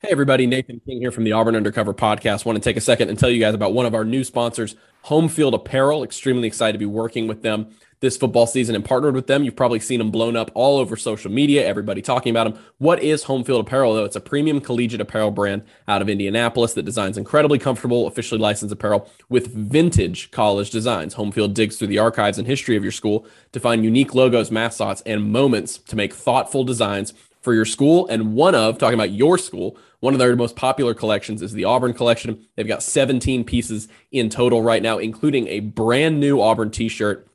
Hey, everybody. Nathan King here from the Auburn Undercover podcast. Want to take a second and tell you guys about one of our new sponsors, Home Field Apparel. Extremely excited to be working with them this football season and partnered with them. You've probably seen them blown up all over social media, everybody talking about them. What is Home Field Apparel, though? It's a premium collegiate apparel brand out of Indianapolis that designs incredibly comfortable, officially licensed apparel with vintage college designs. Home Field digs through the archives and history of your school to find unique logos, mascots, and moments to make thoughtful designs for your school. And one of, talking about your school, one of their most popular collections is the Auburn collection. They've got 17 pieces in total right now, including a brand new Auburn t shirt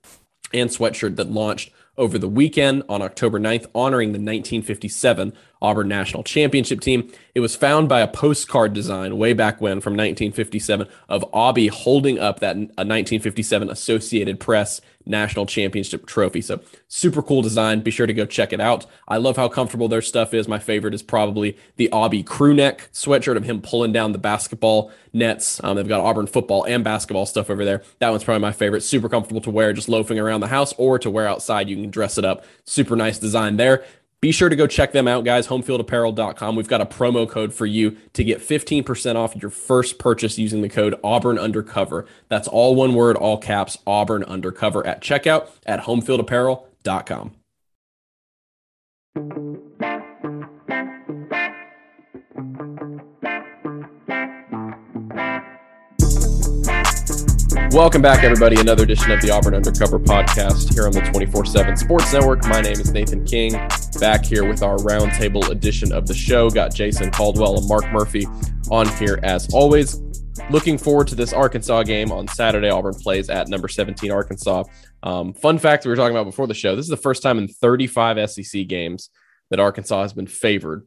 and sweatshirt that launched over the weekend on October 9th, honoring the 1957 Auburn National Championship team. It was found by a postcard design way back when from 1957 of Aubie holding up that 1957 Associated Press National Championship trophy. So super cool design. Be sure to go check it out. I love how comfortable their stuff is. My favorite is probably the Aubie crew neck sweatshirt of him pulling down the basketball nets. Um, they've got Auburn football and basketball stuff over there. That one's probably my favorite. Super comfortable to wear just loafing around the house or to wear outside. You can dress it up. Super nice design there. Be sure to go check them out, guys. Homefieldapparel.com. We've got a promo code for you to get 15% off your first purchase using the code Auburn Undercover. That's all one word, all caps, Auburn Undercover at checkout at homefieldapparel.com. Welcome back, everybody. Another edition of the Auburn Undercover podcast here on the 24 7 Sports Network. My name is Nathan King, back here with our roundtable edition of the show. Got Jason Caldwell and Mark Murphy on here as always. Looking forward to this Arkansas game on Saturday. Auburn plays at number 17 Arkansas. Um, fun fact we were talking about before the show this is the first time in 35 SEC games that Arkansas has been favored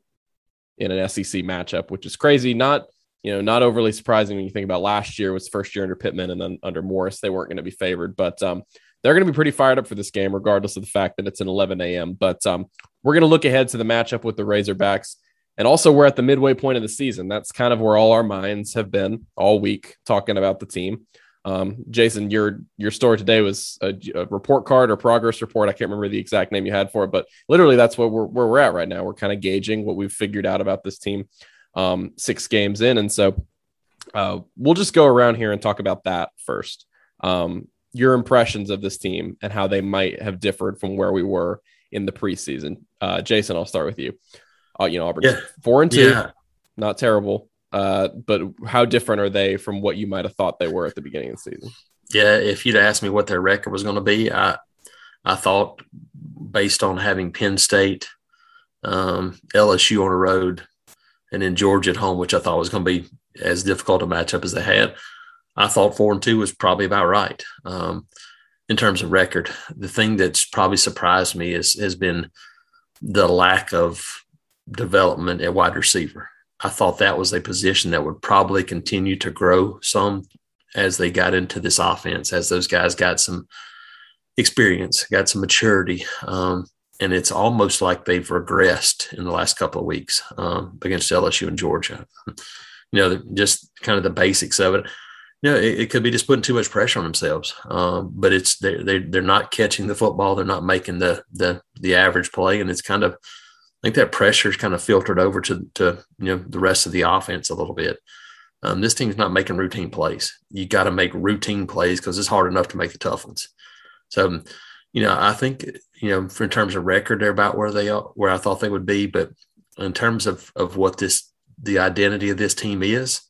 in an SEC matchup, which is crazy. Not you know, not overly surprising when you think about last year was first year under Pittman and then under Morris, they weren't going to be favored, but um, they're going to be pretty fired up for this game, regardless of the fact that it's an 11 a.m. But um, we're going to look ahead to the matchup with the Razorbacks. And also, we're at the midway point of the season. That's kind of where all our minds have been all week talking about the team. Um, Jason, your your story today was a, a, report card or progress report. I can't remember the exact name you had for it, but literally that's what we're where we're at right now. We're kind of gauging what we've figured out about this team um, six games in. And so uh, we'll just go around here and talk about that first. Um, your impressions of this team and how they might have differed from where we were in the preseason. Uh, Jason, I'll start with you. Uh, you know, Auburn yeah. four and two, yeah. not terrible. Uh, but how different are they from what you might have thought they were at the beginning of the season? Yeah, if you'd asked me what their record was going to be, I I thought based on having Penn State, um, LSU on the road, and then Georgia at home, which I thought was going to be as difficult a matchup as they had. I thought four and two was probably about right um, in terms of record. The thing that's probably surprised me is has been the lack of development at wide receiver. I thought that was a position that would probably continue to grow some as they got into this offense, as those guys got some experience, got some maturity. Um, and it's almost like they've regressed in the last couple of weeks um, against LSU and Georgia. You know, just kind of the basics of it. You know, it, it could be just putting too much pressure on themselves, um, but it's they they they're not catching the football. They're not making the the the average play, and it's kind of I think that pressure is kind of filtered over to to you know the rest of the offense a little bit. Um, this team's not making routine plays. You got to make routine plays because it's hard enough to make the tough ones. So you know, I think you know, in terms of record, they're about where they are, where I thought they would be. But in terms of of what this the identity of this team is,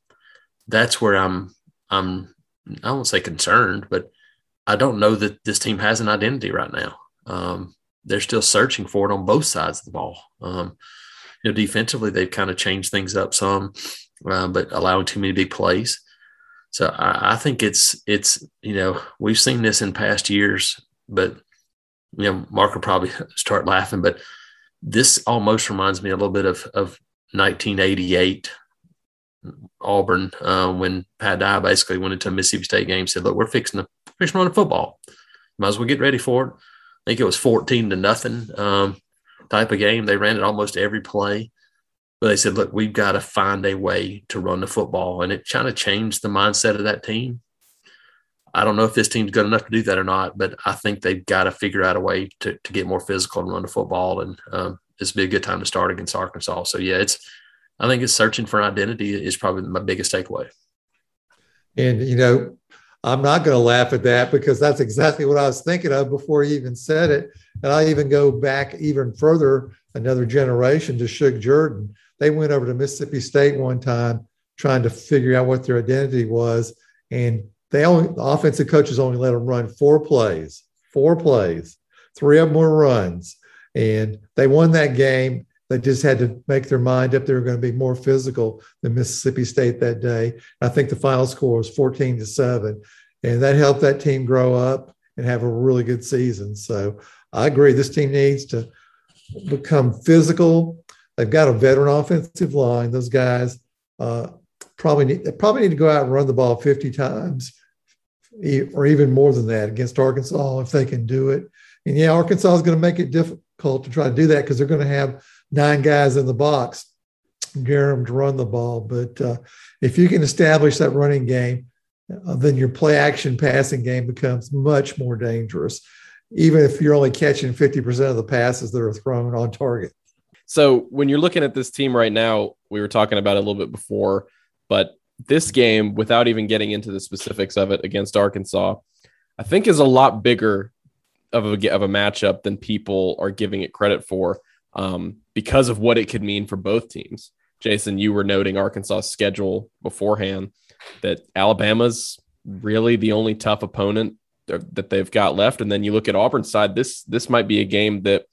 that's where I'm I'm I won't say concerned, but I don't know that this team has an identity right now. Um, they're still searching for it on both sides of the ball. Um, you know, defensively they've kind of changed things up some, uh, but allowing too many big plays. So I, I think it's it's you know we've seen this in past years, but you know, Mark will probably start laughing, but this almost reminds me a little bit of, of 1988 Auburn uh, when Pat Dye basically went into a Mississippi State game, said, "Look, we're fixing to fixing to run football. Might as well get ready for it." I think it was 14 to nothing um, type of game. They ran it almost every play, but they said, "Look, we've got to find a way to run the football," and it kind of changed the mindset of that team. I don't know if this team's good enough to do that or not, but I think they've got to figure out a way to, to get more physical and run the football. And um, this would be a good time to start against Arkansas. So yeah, it's I think it's searching for an identity is probably my biggest takeaway. And you know, I'm not going to laugh at that because that's exactly what I was thinking of before you even said it. And I even go back even further, another generation to Shug Jordan. They went over to Mississippi State one time trying to figure out what their identity was. And they only, the offensive coaches only let them run four plays, four plays, three of them were runs. And they won that game. They just had to make their mind up. They were going to be more physical than Mississippi State that day. I think the final score was 14 to 7. And that helped that team grow up and have a really good season. So I agree. This team needs to become physical. They've got a veteran offensive line. Those guys uh, probably need, probably need to go out and run the ball 50 times or even more than that against Arkansas if they can do it. And yeah, Arkansas is going to make it difficult to try to do that because they're going to have nine guys in the box, guarantee them to run the ball. But uh, if you can establish that running game, uh, then your play action passing game becomes much more dangerous, even if you're only catching 50% of the passes that are thrown on target. So when you're looking at this team right now, we were talking about it a little bit before, but this game, without even getting into the specifics of it against Arkansas, I think is a lot bigger of a, of a matchup than people are giving it credit for um, because of what it could mean for both teams. Jason, you were noting Arkansas's schedule beforehand that Alabama's really the only tough opponent that they've got left. And then you look at Auburn's side, this this might be a game that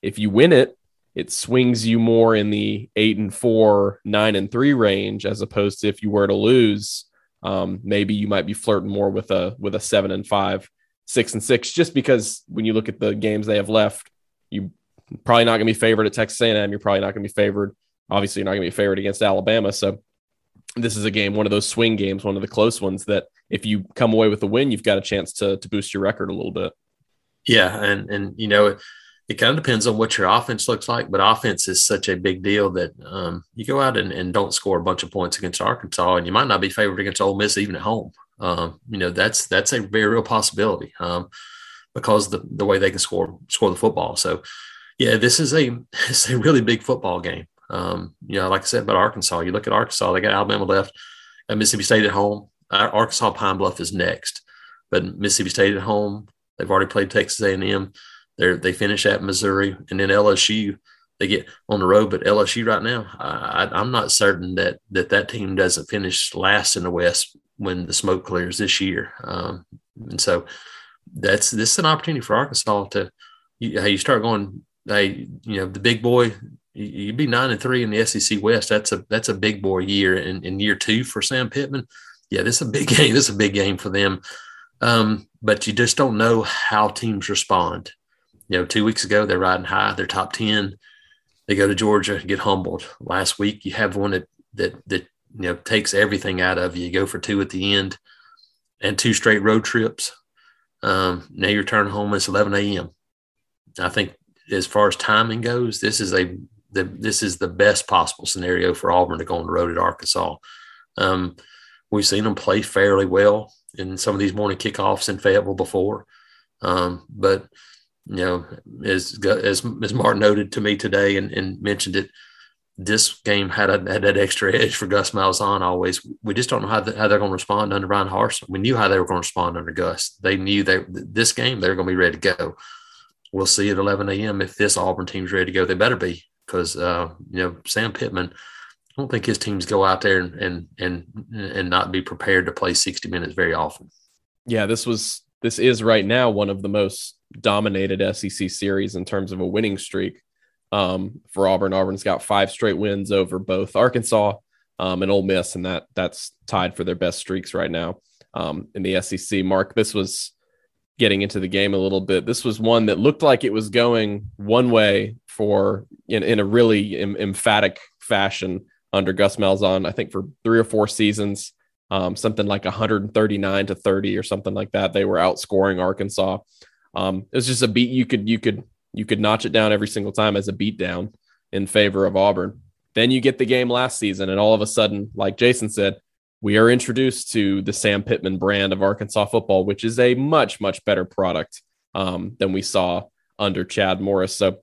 if you win it, it swings you more in the eight and four, nine and three range, as opposed to if you were to lose, um, maybe you might be flirting more with a with a seven and five, six and six, just because when you look at the games they have left, you probably not going to be favored at Texas A&M. You're probably not going to be favored. Obviously, you're not going to be favored against Alabama. So this is a game, one of those swing games, one of the close ones that if you come away with a win, you've got a chance to to boost your record a little bit. Yeah, and and you know it kind of depends on what your offense looks like, but offense is such a big deal that um, you go out and, and, don't score a bunch of points against Arkansas, and you might not be favored against Ole Miss even at home. Um, you know that's that's a very real possibility um, because the the way they can score score the football. So yeah, this is a it's a really big football game. Um, you know, like I said about Arkansas, you look at Arkansas, they got Alabama left, and Mississippi State at home. Arkansas Pine Bluff is next, but Mississippi State at home. They've already played Texas A&M. They they finish at Missouri and then LSU. They get on the road, but LSU right now, I, I'm not certain that that that team doesn't finish last in the West when the smoke clears this year. Um, and so that's this is an opportunity for Arkansas to you, you start going. Hey, you know the big boy. You'd be nine and three in the SEC West. That's a that's a big boy year in, in year two for Sam Pittman. Yeah, this is a big game. This is a big game for them. Um, but you just don't know how teams respond you know, two weeks ago they're riding high, they're top 10. They go to Georgia, get humbled. Last week you have one that that that you know takes everything out of you. You go for two at the end and two straight road trips. Um, now you're turning home. It's 11 a.m. I think as far as timing goes, this is a the, this is the best possible scenario for Auburn to go on the road at Arkansas. Um, we've seen them play fairly well in some of these morning kickoffs in Fayetteville before, um, but you know, as as as Martin noted to me today and, and mentioned it, this game had a, had that extra edge for Gus Malzahn. Always, we just don't know how, the, how they're going to respond under Bryan Harsin. We knew how they were going to respond under Gus. They knew that this game they're going to be ready to go. We'll see at 11 a.m. if this Auburn team's ready to go. They better be because uh, you know Sam Pittman. I don't think his teams go out there and and and and not be prepared to play 60 minutes very often. Yeah, this was this is right now one of the most dominated SEC series in terms of a winning streak um, for Auburn. Auburn's got five straight wins over both Arkansas um, and Ole Miss, and that that's tied for their best streaks right now um, in the SEC. Mark, this was getting into the game a little bit. This was one that looked like it was going one way for in, in a really em- emphatic fashion under Gus Malzahn. I think for three or four seasons um, something like 139 to 30 or something like that. They were outscoring Arkansas. Um, it was just a beat you could you could you could notch it down every single time as a beat down in favor of Auburn. Then you get the game last season, and all of a sudden, like Jason said, we are introduced to the Sam Pittman brand of Arkansas football, which is a much much better product um, than we saw under Chad Morris. So,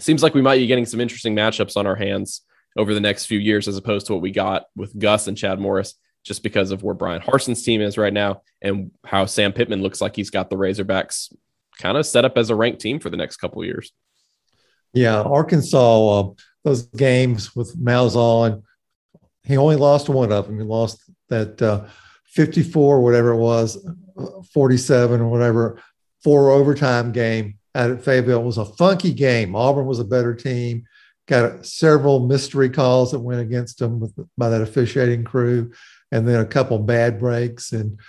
seems like we might be getting some interesting matchups on our hands over the next few years, as opposed to what we got with Gus and Chad Morris, just because of where Bryan Harsin's team is right now and how Sam Pittman looks like he's got the Razorbacks kind of set up as a ranked team for the next couple years. Yeah, Arkansas, uh, those games with Malzahn, he only lost one of them. He lost that uh, 54, whatever it was, 47 or whatever, four overtime game at Fayetteville. It was a funky game. Auburn was a better team. Got several mystery calls that went against them with, by that officiating crew, and then a couple bad breaks. And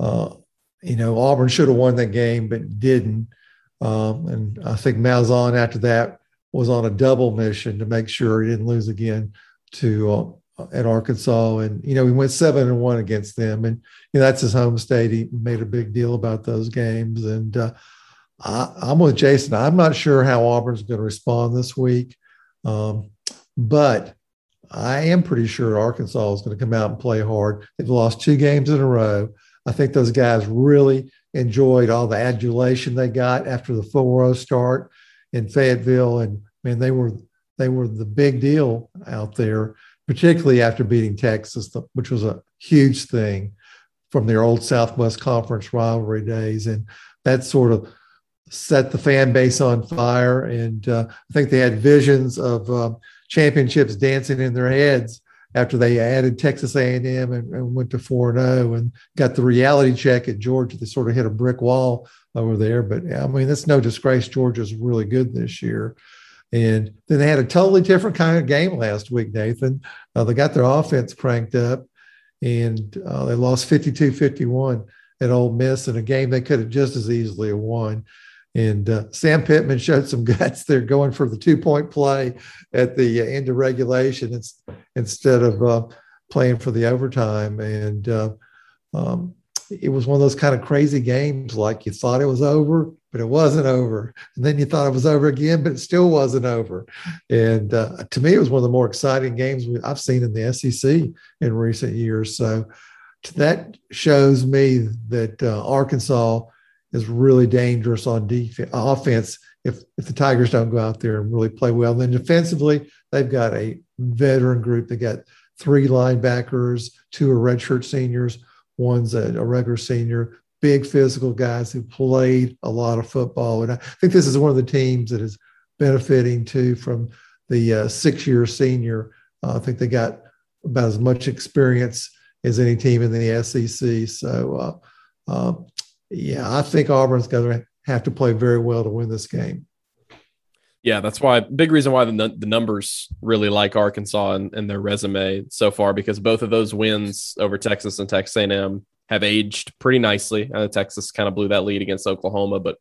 uh, you know, Auburn should have won that game, but didn't. Um, and I think Malzahn after that was on a double mission to make sure he didn't lose again to uh, at Arkansas. And you know, we went seven and one against them, and you know that's his home state. He made a big deal about those games, and uh, I, am with Jason. I'm not sure how Auburn's going to respond this week, um, but I am pretty sure Arkansas is going to come out and play hard. They've lost two games in a row. I think those guys really enjoyed all the adulation they got after the 4-0 start in Fayetteville, and man, they were they were the big deal out there, particularly after beating Texas, which was a huge thing from their old Southwest Conference rivalry days, and that sort of set the fan base on fire. And uh, I think they had visions of uh, championships dancing in their heads after they added Texas A&M and, and went to 4-0 and got the reality check at Georgia. They sort of hit a brick wall over there. But I mean, that's no disgrace. Georgia's really good this year. And then they had a totally different kind of game last week, Nathan. Uh, they got their offense cranked up and uh, they lost 52 51 at Ole Miss in a game they could have just as easily won. And uh, Sam Pittman showed some guts there going for the two point play at the end of regulation instead of uh, playing for the overtime. And uh, um, it was one of those kind of crazy games like you thought it was over, but it wasn't over. And then you thought it was over again, but it still wasn't over. And uh, to me, it was one of the more exciting games I've seen in the SEC in recent years. So that shows me that uh, Arkansas is really dangerous on defense, offense if, if the Tigers don't go out there and really play well. And then defensively, they've got a veteran group. They got three linebackers, two are redshirt seniors, one's a, a regular senior, big physical guys who played a lot of football. And I think this is one of the teams that is benefiting too from the uh, six year senior. Uh, I think they got about as much experience as any team in the SEC. So, uh, uh, yeah, I think Auburn's going to have to play very well to win this game. Yeah, that's why big reason why the, the numbers really like Arkansas and, and, their resume so far because both of those wins over Texas and Texas A&M have aged pretty nicely. Uh, Texas kind of blew that lead against Oklahoma, but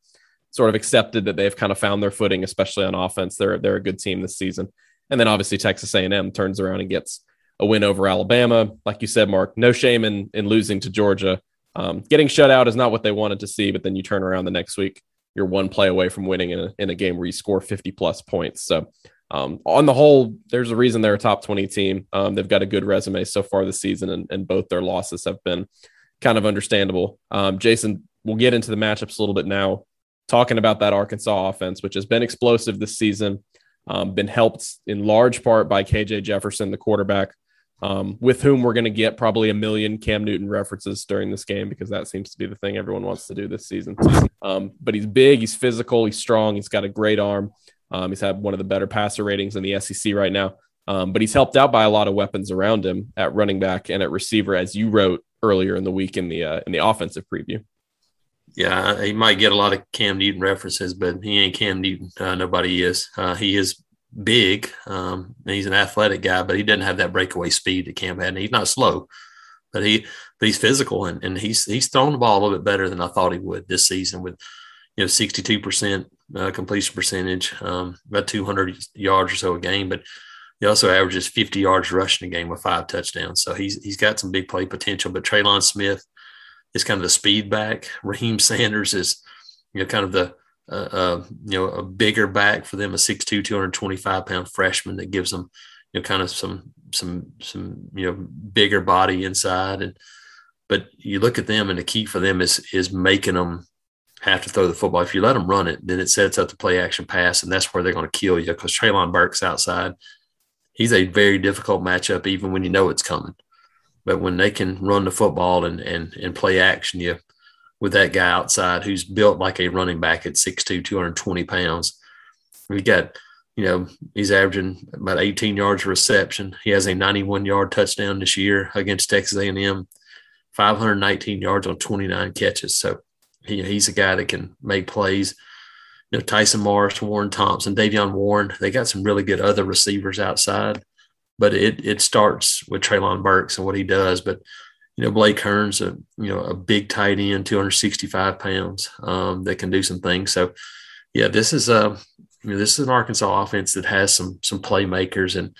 sort of accepted that they've kind of found their footing, especially on offense. They're they're a good team this season. And then obviously Texas A&M turns around and gets a win over Alabama. Like you said, Mark, no shame in in losing to Georgia. Um, getting shut out is not what they wanted to see, but then you turn around the next week you're one play away from winning in a, in a game where you score 50 plus points. So, um, on the whole, there's a reason they're a top 20 team. Um, they've got a good resume so far this season, and, and both their losses have been kind of understandable. Um, Jason, we'll get into the matchups a little bit now, talking about that Arkansas offense, which has been explosive this season, um, been helped in large part by KJ Jefferson, the quarterback um, with whom we're going to get probably a million Cam Newton references during this game because that seems to be the thing everyone wants to do this season. Um, but he's big, he's physical, he's strong, he's got a great arm. Um, he's had one of the better passer ratings in the SEC right now. Um, but he's helped out by a lot of weapons around him at running back and at receiver, as you wrote earlier in the week in the uh, in the offensive preview. Yeah, he might get a lot of Cam Newton references, but he ain't Cam Newton. Uh, nobody is. Uh, he is big. Um, he's an athletic guy, but he doesn't have that breakaway speed that Cam had. And he's not slow, but he but he's physical and, and he's he's thrown the ball a little bit better than I thought he would this season with you know 62 percent uh, completion percentage, um, about 200 yards or so a game, but he also averages 50 yards rushing a game with five touchdowns. So he's he's got some big play potential. But Trelon Smith is kind of the speed back. Raheim Sanders is you know kind of the uh, you know, a bigger back for them, a 6'2", 225 pound freshman that gives them, you know, kind of some, some, some, you know, bigger body inside. And, but you look at them and the key for them is, is making them have to throw the football. If you let them run it, then it sets up the play action pass. And that's where they're going to kill you because Treylon Burks outside, he's a very difficult matchup, even when you know it's coming. But when they can run the football and and and play action, you with that guy outside who's built like a running back at 6'2", 220 pounds. We got, you know, he's averaging about 18 yards reception. He has a 91 yard touchdown this year against Texas A&M, 519 yards on 29 catches. So he, he's a guy that can make plays. You know, Tyson Morris, Warren Thompson, De'Vion Warren, they got some really good other receivers outside. But it it starts with Treylon Burks and what he does. But you know, Blake Kern's a you know a big tight end, 265 pounds, um, that can do some things. So, yeah, this is a you know, this is an Arkansas offense that has some some playmakers and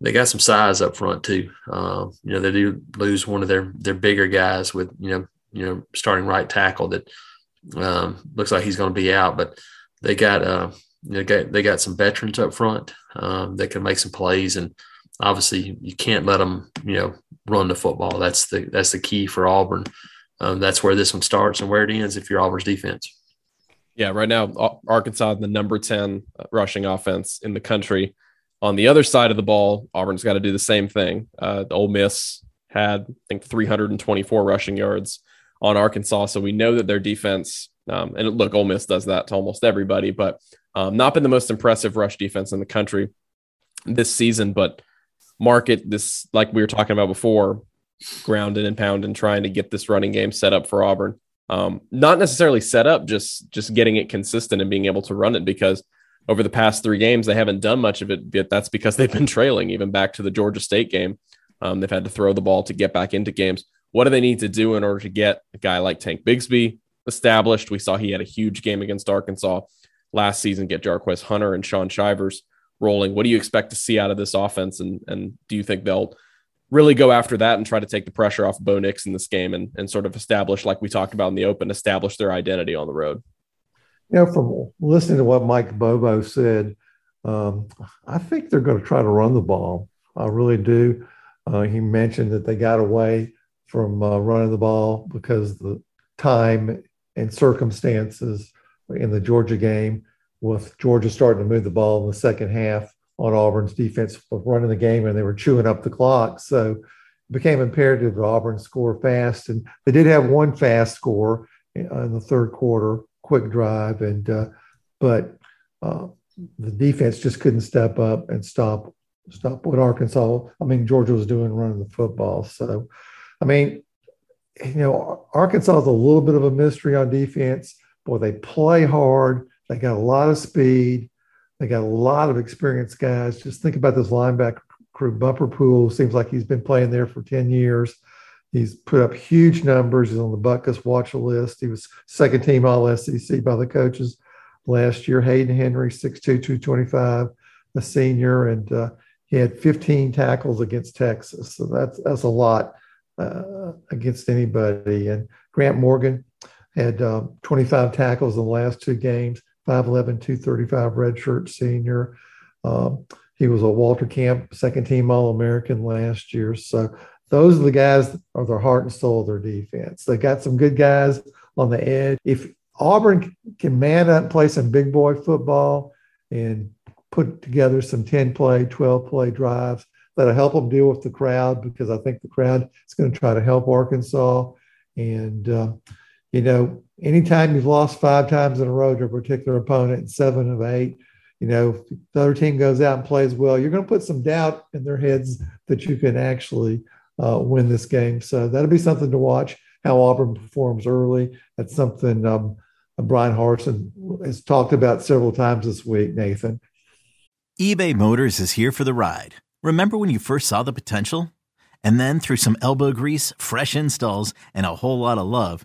they got some size up front too. Um, you know, they do lose one of their their bigger guys with you know you know starting right tackle that um, looks like he's going to be out, but they got uh, you know got, they got some veterans up front um, that can make some plays and obviously you can't let them you know run the football. That's the that's the key for Auburn. Um, that's where this one starts and where it ends if you're Auburn's defense. Yeah, right now Arkansas the number ten rushing offense in the country. On the other side of the ball, Auburn's got to do the same thing. Uh, Ole Miss had I think 324 rushing yards on Arkansas, so we know that their defense. Um, and look, Ole Miss does that to almost everybody, but um, not been the most impressive rush defense in the country this season. But market this, like we were talking about before, grounded and pound and trying to get this running game set up for Auburn. Um, not necessarily set up, just just getting it consistent and being able to run it because over the past three games they haven't done much of it. Yet that's because they've been trailing. Even back to the Georgia State game, um, they've had to throw the ball to get back into games. What do they need to do in order to get a guy like Tank Bigsby established? We saw he had a huge game against Arkansas last season. Get Jarquez Hunter and Shaun Shivers rolling. What do you expect to see out of this offense? And and do you think they'll really go after that and try to take the pressure off Bo Nix in this game and, and sort of establish, like we talked about in the open, establish their identity on the road? You know, from listening to what Mike Bobo said, um, I think they're going to try to run the ball. I really do. Uh, he mentioned that they got away from uh, running the ball because the time and circumstances in the Georgia game with Georgia starting to move the ball in the second half on Auburn's defense of running the game, and they were chewing up the clock. So it became imperative that Auburn score fast, and they did have one fast score in the third quarter, quick drive, and uh, but uh, the defense just couldn't step up and stop stop what Arkansas. I mean, Georgia was doing running the football. So, I mean, you know, Arkansas is a little bit of a mystery on defense. Boy, they play hard they got a lot of speed. They got a lot of experienced guys. Just think about this linebacker crew. Bumper Pool seems like he's been playing there for 10 years. He's put up huge numbers. He's on the Butkus watch list. He was second team All SEC by the coaches last year. Hayden Henry, 6'2, 225, a senior, and uh, he had 15 tackles against Texas. So that's that's a lot uh, against anybody. And Grant Morgan had um, 25 tackles in the last two games. 5'11, 235 redshirt senior. Um, he was a Walter Camp second team All American last year. So those are the guys that are the heart and soul of their defense. They got some good guys on the edge. If Auburn can man up and play some big boy football and put together some 10 play, 12 play drives, that'll help them deal with the crowd because I think the crowd is going to try to help Arkansas. And, uh, you know, anytime you've lost five times in a row to a particular opponent, seven of eight, you know, the other team goes out and plays well, you're going to put some doubt in their heads that you can actually uh, win this game. So that'll be something to watch how Auburn performs early. That's something um, Bryan Harsin has talked about several times this week, Nathan. eBay Motors is here for the ride. Remember when you first saw the potential? And then through some elbow grease, fresh installs, and a whole lot of love,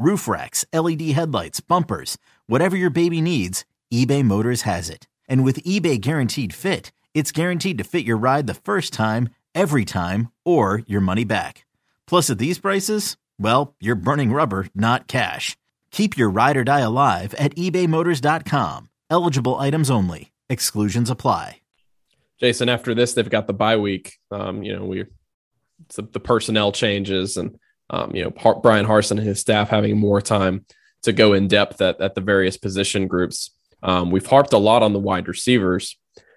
roof racks, LED headlights, bumpers, whatever your baby needs, eBay Motors has it. And with eBay Guaranteed Fit, it's guaranteed to fit your ride the first time, every time or your money back. Plus, at these prices, well, you're burning rubber, not cash. Keep your ride or die alive at ebaymotors.com. Eligible items only. Exclusions apply. Jason, after this, they've got the bye week. Um, you know, we the personnel changes and um, you know Bryan Harsin and his staff having more time to go in depth at, at the various position groups. Um, we've harped a lot on the wide receivers.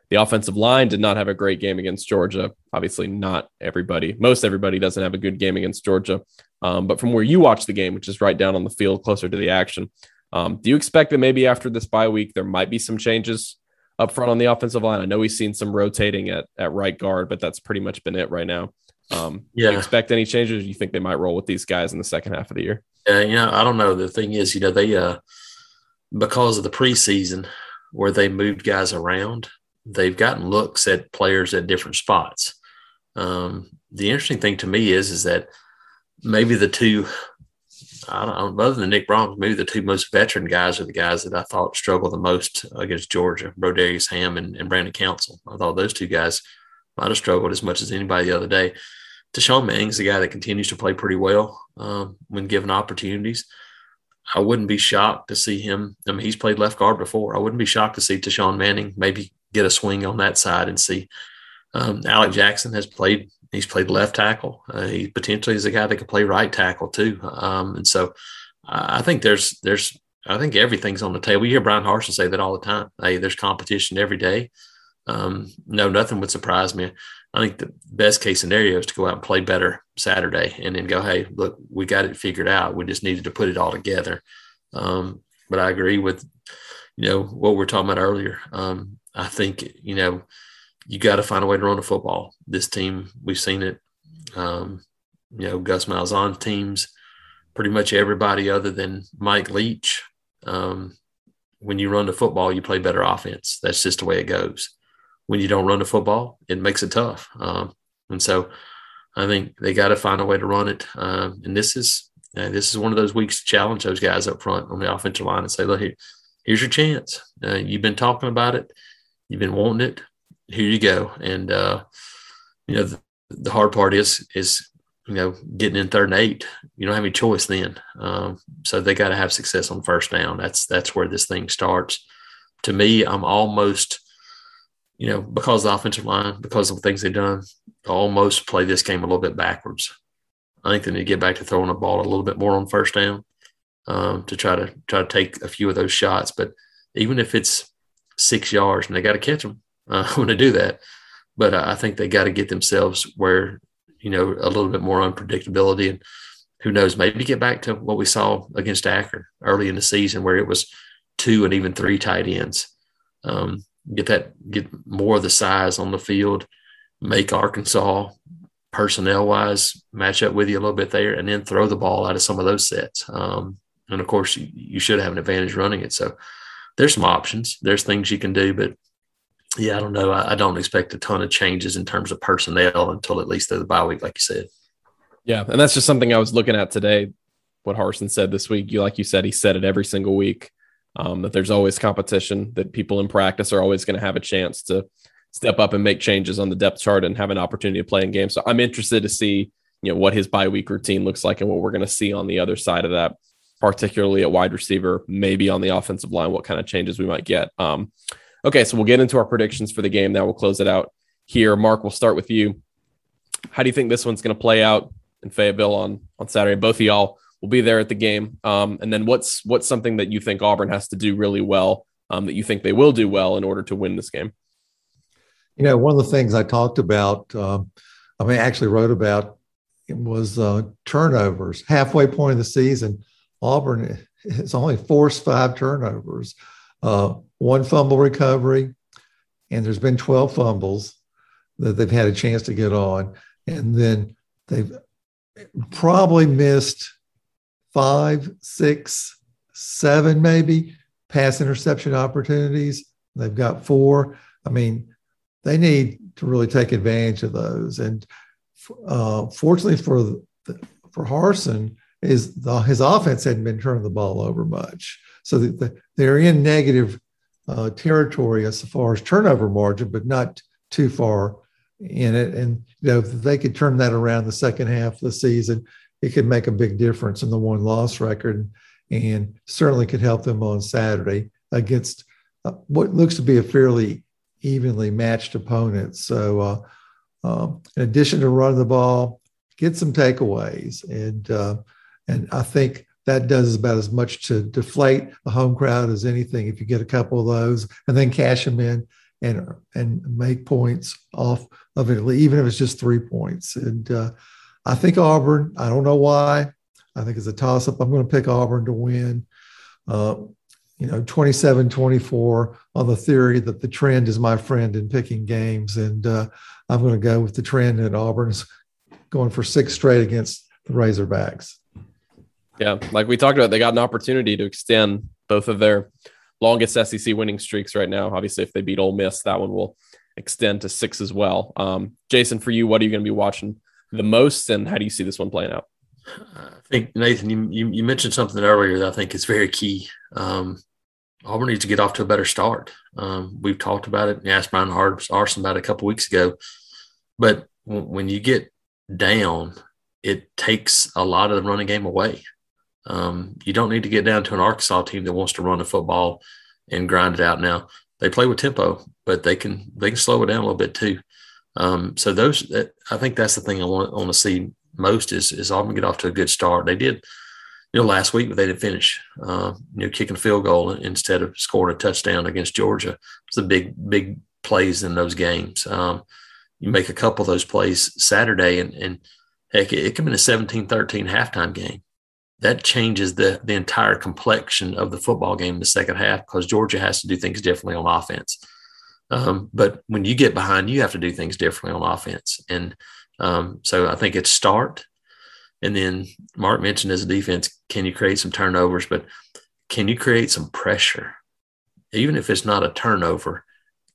The offensive line did not have a great game against Georgia. Obviously, not everybody, most everybody doesn't have a good game against Georgia. Um, but from where you watch the game, which is right down on the field, closer to the action, um, do you expect that maybe after this bye week there might be some changes up front on the offensive line? I know we've seen some rotating at at right guard, but that's pretty much been it right now. Um, yeah. You expect any changes? you think they might roll with these guys in the second half of the year? Yeah, you know, I don't know. The thing is, you know, they uh, because of the preseason where they moved guys around, they've gotten looks at players at different spots. Um, the interesting thing to me is is that maybe the two, I don't know, other than Nick Brahms, maybe the two most veteran guys are the guys that I thought struggled the most against Georgia, Brodarious Hamm and, and Brandon Council. I thought those two guys might have struggled as much as anybody the other day. Tashawn Manning's a guy that continues to play pretty well um, when given opportunities. I wouldn't be shocked to see him. I mean, he's played left guard before. I wouldn't be shocked to see Tashawn Manning maybe get a swing on that side and see. Um, Alec Jackson has played. He's played left tackle. Uh, he potentially is a guy that could play right tackle too. Um, and so, I think there's there's I think everything's on the table. You hear Bryan Harsin say that all the time. Hey, there's competition every day. Um, no, nothing would surprise me. I think the best case scenario is to go out and play better Saturday and then go, hey, look, we got it figured out. We just needed to put it all together. Um, but I agree with, you know, what we are talking about earlier. Um, I think, you know, you got to find a way to run the football. This team, we've seen it. Um, you know, Gus Malzahn teams, pretty much everybody other than Mike Leach. Um, when you run the football, you play better offense. That's just the way it goes when you don't run the football, it makes it tough. Um, and so I think they got to find a way to run it. Um, and this is uh, this is one of those weeks to challenge those guys up front on the offensive line and say, look, here, here's your chance. Uh, you've been talking about it. You've been wanting it. Here you go. And, uh, you know, the, the, hard part is, is, you know, getting in third and eight, you don't have any choice then. Um, so they got to have success on first down. That's, that's where this thing starts. To me, I'm almost you know, because the offensive line, because of the things they've done, almost play this game a little bit backwards. I think they need to get back to throwing the ball a little bit more on first down um, to try to try to take a few of those shots. But even if it's six yards, and they got to catch them uh, when they do that. But I think they got to get themselves where you know a little bit more unpredictability and who knows maybe get back to what we saw against Akron early in the season where it was two and even three tight ends. Um, get that get more of the size on the field, make Arkansas personnel wise match up with you a little bit there, and then throw the ball out of some of those sets. Um, and of course, you, you should have an advantage running it. So there's some options. There's things you can do, but yeah, I don't know. I, I don't expect a ton of changes in terms of personnel until at least the bye week, like you said. Yeah, and that's just something I was looking at today. What Harsin said this week, you like you said, he said it every single week um, that there's always competition, that people in practice are always going to have a chance to step up and make changes on the depth chart and have an opportunity to play in games. So I'm interested to see, you know, what his bye week routine looks like and what we're going to see on the other side of that, particularly at wide receiver, maybe on the offensive line, what kind of changes we might get. Um, okay, so we'll get into our predictions for the game. Now we'll close it out here. Mark, we'll start with you. How do you think this one's going to play out in Fayetteville on on Saturday? Both of y'all will be there at the game. Um, and then what's what's something that you think Auburn has to do really well um, that you think they will do well in order to win this game? You know, one of the things I talked about, um, I mean, actually wrote about was uh, turnovers. Halfway point of the season, Auburn has only forced five turnovers, uh, one fumble recovery, and there's been 12 fumbles that they've had a chance to get on. And then they've probably missed five, six, seven, maybe pass interception opportunities. They've got four. I mean, they need to really take advantage of those. And uh, fortunately for the, for Harsin, is the, his offense hadn't been turning the ball over much, so the, the, they're in negative uh, territory as far as turnover margin, but not too far in it. And you know, if they could turn that around the second half of the season, it could make a big difference in the one loss record and certainly could help them on Saturday against uh, what looks to be a fairly evenly matched opponent. So, uh, um, in addition to running the ball, get some takeaways, and uh, and I think that does about as much to deflate a home crowd as anything. If you get a couple of those and then cash them in and and make points off of it, even if it's just three points. And uh, I think Auburn. I don't know why. I think it's a toss up. I'm going to pick Auburn to win. Uh, you know, 27 24 on the theory that the trend is my friend in picking games. And uh, I'm going to go with the trend at Auburn's going for six straight against the Razorbacks. Yeah, like we talked about, they got an opportunity to extend both of their longest SEC winning streaks right now. Obviously, if they beat Ole Miss, that one will extend to six as well. Um, Jason, for you, what are you going to be watching the most, and how do you see this one playing out? I think Nathan, you, you, mentioned something earlier that I think is very key. Um, Auburn needs to get off to a better start. Um, we've talked about it and asked Bryan Harsin about it a couple weeks ago. But when you get down, it takes a lot of the running game away. Um, you don't need to get down to an Arkansas team that wants to run the football and grind it out. Now they play with tempo, but they can they can slow it down a little bit too. Um, so those, I think that's the thing I want, want to see most is is Auburn get off to a good start. They did, you know, last week, but they didn't finish. Uh, you know, kicking a field goal instead of scoring a touchdown against Georgia. It's a big big plays in those games. Um, you make a couple of those plays Saturday, and and heck, it, it could be a 17-13 halftime game. That changes the the entire complexion of the football game in the second half because Georgia has to do things differently on offense. Um, but when you get behind, you have to do things differently on offense. And um, so I think it's start. And then Mark mentioned as a defense, can you create some turnovers? But can you create some pressure? Even if it's not a turnover,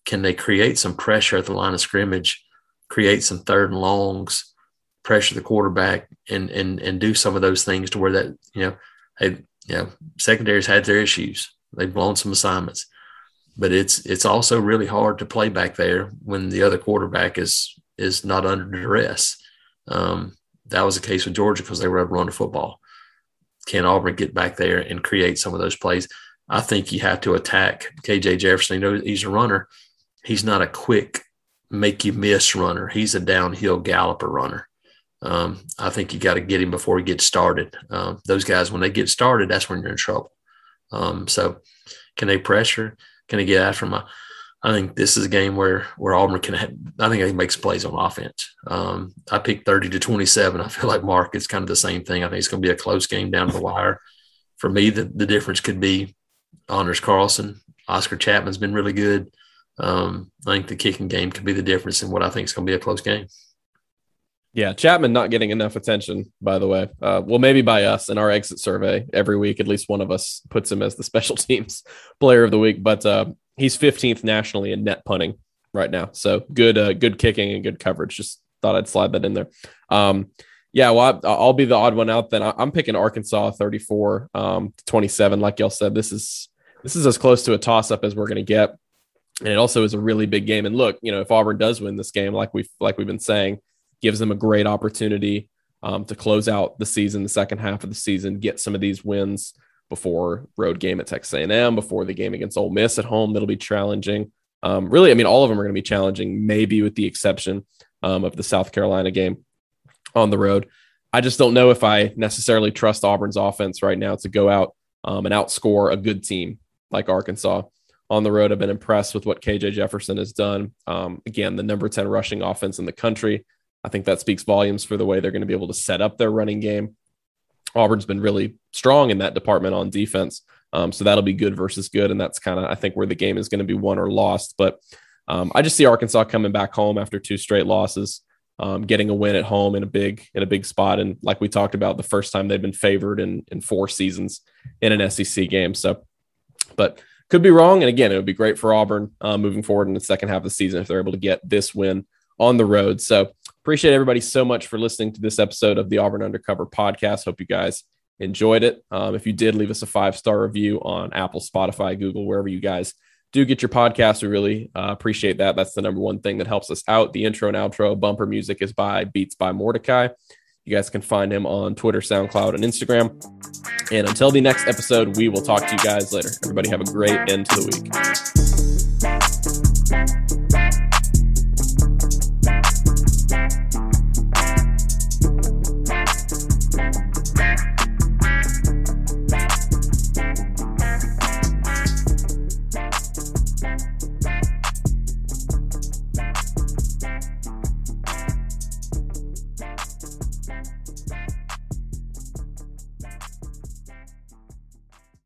can they create some pressure at the line of scrimmage, create some third and longs, pressure the quarterback, and and and do some of those things to where that you know, hey, you know, secondaries had their issues. They've blown some assignments but it's it's also really hard to play back there when the other quarterback is is not under duress. Um, that was the case with Georgia because they were able to run the football. Can Auburn get back there and create some of those plays? I think you have to attack KJ Jefferson. You know, he's a runner. He's not a quick make you miss runner. He's a downhill galloper runner. Um, I think you got to get him before he gets started. Um, those guys, when they get started, that's when you're in trouble. Um, so, can they pressure? Can he get after him? I think this is a game where where Auburn can. Have, I think he makes plays on offense. Um, I picked thirty to twenty seven. I feel like Mark is kind of the same thing. I think it's going to be a close game down the wire. For me, the the difference could be Anders Carlson. Oscar Chapman's been really good. Um, I think the kicking game could be the difference in what I think is going to be a close game. Yeah, Chapman not getting enough attention, by the way. Uh, well, maybe by us in our exit survey every week, at least one of us puts him as the special teams player of the week. But uh, he's 15th nationally in net punting right now. So good, uh, good kicking and good coverage. Just thought I'd slide that in there. Um, yeah, well, I, will be the odd one out. Then I'm picking Arkansas 34, um, 27. Like y'all said, this is this is as close to a toss up as we're going to get, and it also is a really big game. And look, you know, if Auburn does win this game, like we've like we've been saying, gives them a great opportunity um, to close out the season, the second half of the season, get some of these wins before road game at Texas A&M, before the game against Ole Miss at home. That'll be challenging. Um, really, I mean, all of them are going to be challenging, maybe with the exception um, of the South Carolina game on the road. I just don't know if I necessarily trust Auburn's offense right now to go out um, and outscore a good team like Arkansas on the road. I've been impressed with what KJ Jefferson has done. Um, again, the number 10 rushing offense in the country. I think that speaks volumes for the way they're going to be able to set up their running game. Auburn's been really strong in that department on defense. Um, so that'll be good versus good. And that's kind of, I think, where the game is going to be won or lost. But um, I just see Arkansas coming back home after two straight losses, um, getting a win at home in a big, in a big spot. And like we talked about, the first time they've been favored in, in four seasons in an SEC game. So, but could be wrong. And again, it would be great for Auburn uh, moving forward in the second half of the season if they're able to get this win on the road. So appreciate everybody so much for listening to this episode of the Auburn Undercover podcast. Hope you guys enjoyed it. Um, if you did, leave us a five star review on Apple, Spotify, Google, wherever you guys do get your podcast. We really uh, appreciate that. That's the number one thing that helps us out. The intro and outro bumper music is by Beats by Mordecai. You guys can find him on Twitter, SoundCloud, and Instagram. And until the next episode, we will talk to you guys later. Everybody have a great end to the week.